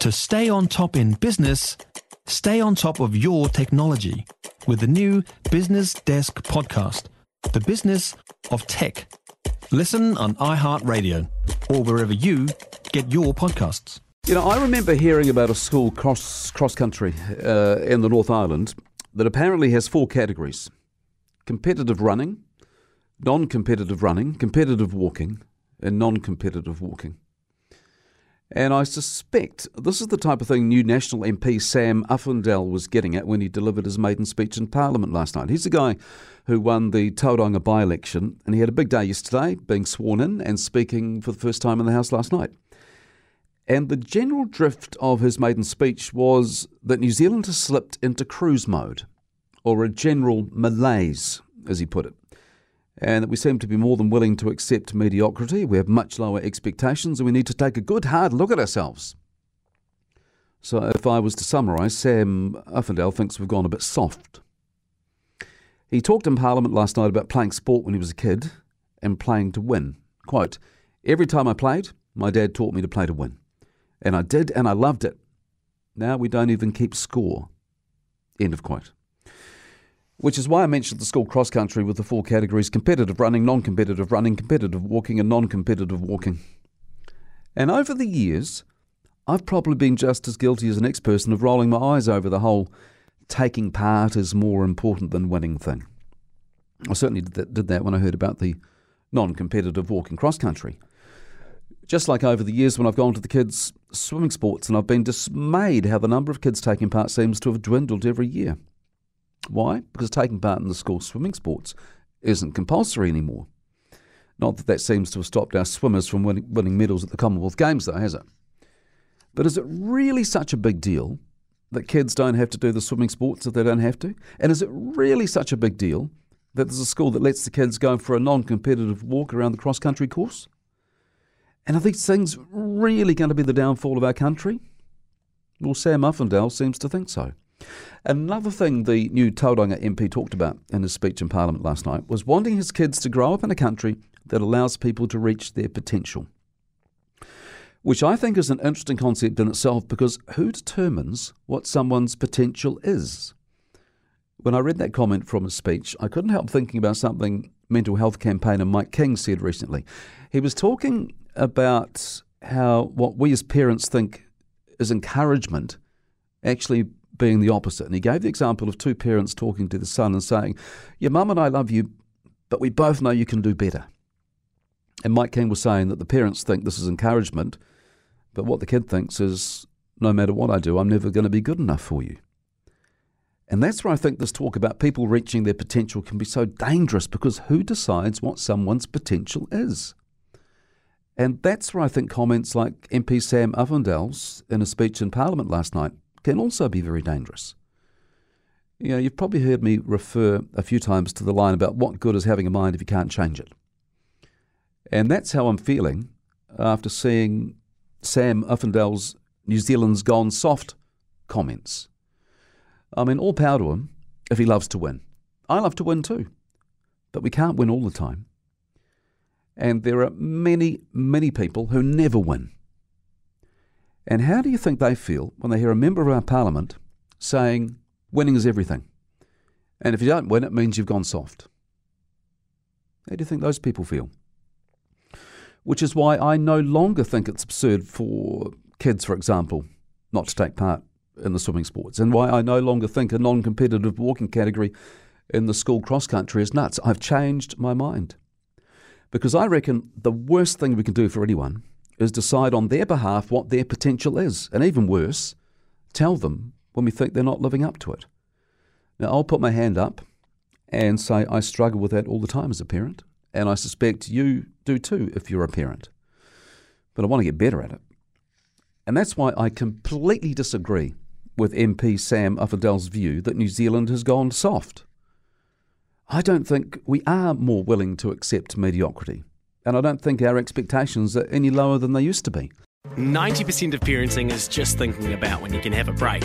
To stay on top in business, stay on top of your technology with the new Business Desk podcast, The Business of Tech. Listen on iHeartRadio or wherever you get your podcasts. You know, I remember hearing about a school cross cross country uh, in the North Island that apparently has four categories: competitive running, non-competitive running, competitive walking, and non-competitive walking. And I suspect this is the type of thing new National MP Sam Uffindell was getting at when he delivered his maiden speech in Parliament last night. He's the guy who won the Tauranga by election, and he had a big day yesterday, being sworn in and speaking for the first time in the House last night. And the general drift of his maiden speech was that New Zealand has slipped into cruise mode, or a general malaise, as he put it and that we seem to be more than willing to accept mediocrity. We have much lower expectations, and we need to take a good hard look at ourselves. So, if I was to summarise, Sam Uffindell thinks we've gone a bit soft. He talked in Parliament last night about playing sport when he was a kid and playing to win. Quote, Every time I played, my dad taught me to play to win. And I did, and I loved it. Now we don't even keep score. End of quote which is why I mentioned the school cross country with the four categories competitive running, non competitive running, competitive walking, and non competitive walking. And over the years, I've probably been just as guilty as the next person of rolling my eyes over the whole taking part is more important than winning thing. I certainly did that, did that when I heard about the non competitive walking cross country. Just like over the years when I've gone to the kids' swimming sports and I've been dismayed how the number of kids taking part seems to have dwindled every year. Why? Because taking part in the school swimming sports isn't compulsory anymore. Not that that seems to have stopped our swimmers from winning, winning medals at the Commonwealth Games, though, has it? But is it really such a big deal that kids don't have to do the swimming sports if they don't have to? And is it really such a big deal that there's a school that lets the kids go for a non competitive walk around the cross country course? And are these things really going to be the downfall of our country? Well, Sam Uffindell seems to think so. Another thing the new Tauranga MP talked about in his speech in Parliament last night was wanting his kids to grow up in a country that allows people to reach their potential. Which I think is an interesting concept in itself because who determines what someone's potential is? When I read that comment from his speech, I couldn't help thinking about something mental health campaigner Mike King said recently. He was talking about how what we as parents think is encouragement actually being the opposite. And he gave the example of two parents talking to the son and saying, Your mum and I love you, but we both know you can do better. And Mike King was saying that the parents think this is encouragement, but what the kid thinks is, no matter what I do, I'm never going to be good enough for you. And that's where I think this talk about people reaching their potential can be so dangerous because who decides what someone's potential is? And that's where I think comments like MP Sam Uffindell's in a speech in Parliament last night can also be very dangerous. You know, you've probably heard me refer a few times to the line about what good is having a mind if you can't change it. And that's how I'm feeling after seeing Sam Uffindell's New Zealand's Gone Soft comments. I mean, all power to him if he loves to win. I love to win too, but we can't win all the time. And there are many, many people who never win. And how do you think they feel when they hear a member of our parliament saying winning is everything? And if you don't win, it means you've gone soft. How do you think those people feel? Which is why I no longer think it's absurd for kids, for example, not to take part in the swimming sports, and why I no longer think a non competitive walking category in the school cross country is nuts. I've changed my mind. Because I reckon the worst thing we can do for anyone is decide on their behalf what their potential is. And even worse, tell them when we think they're not living up to it. Now, I'll put my hand up and say I struggle with that all the time as a parent, and I suspect you do too if you're a parent. But I want to get better at it. And that's why I completely disagree with MP Sam Uffindell's view that New Zealand has gone soft. I don't think we are more willing to accept mediocrity and I don't think our expectations are any lower than they used to be. 90% of parenting is just thinking about when you can have a break.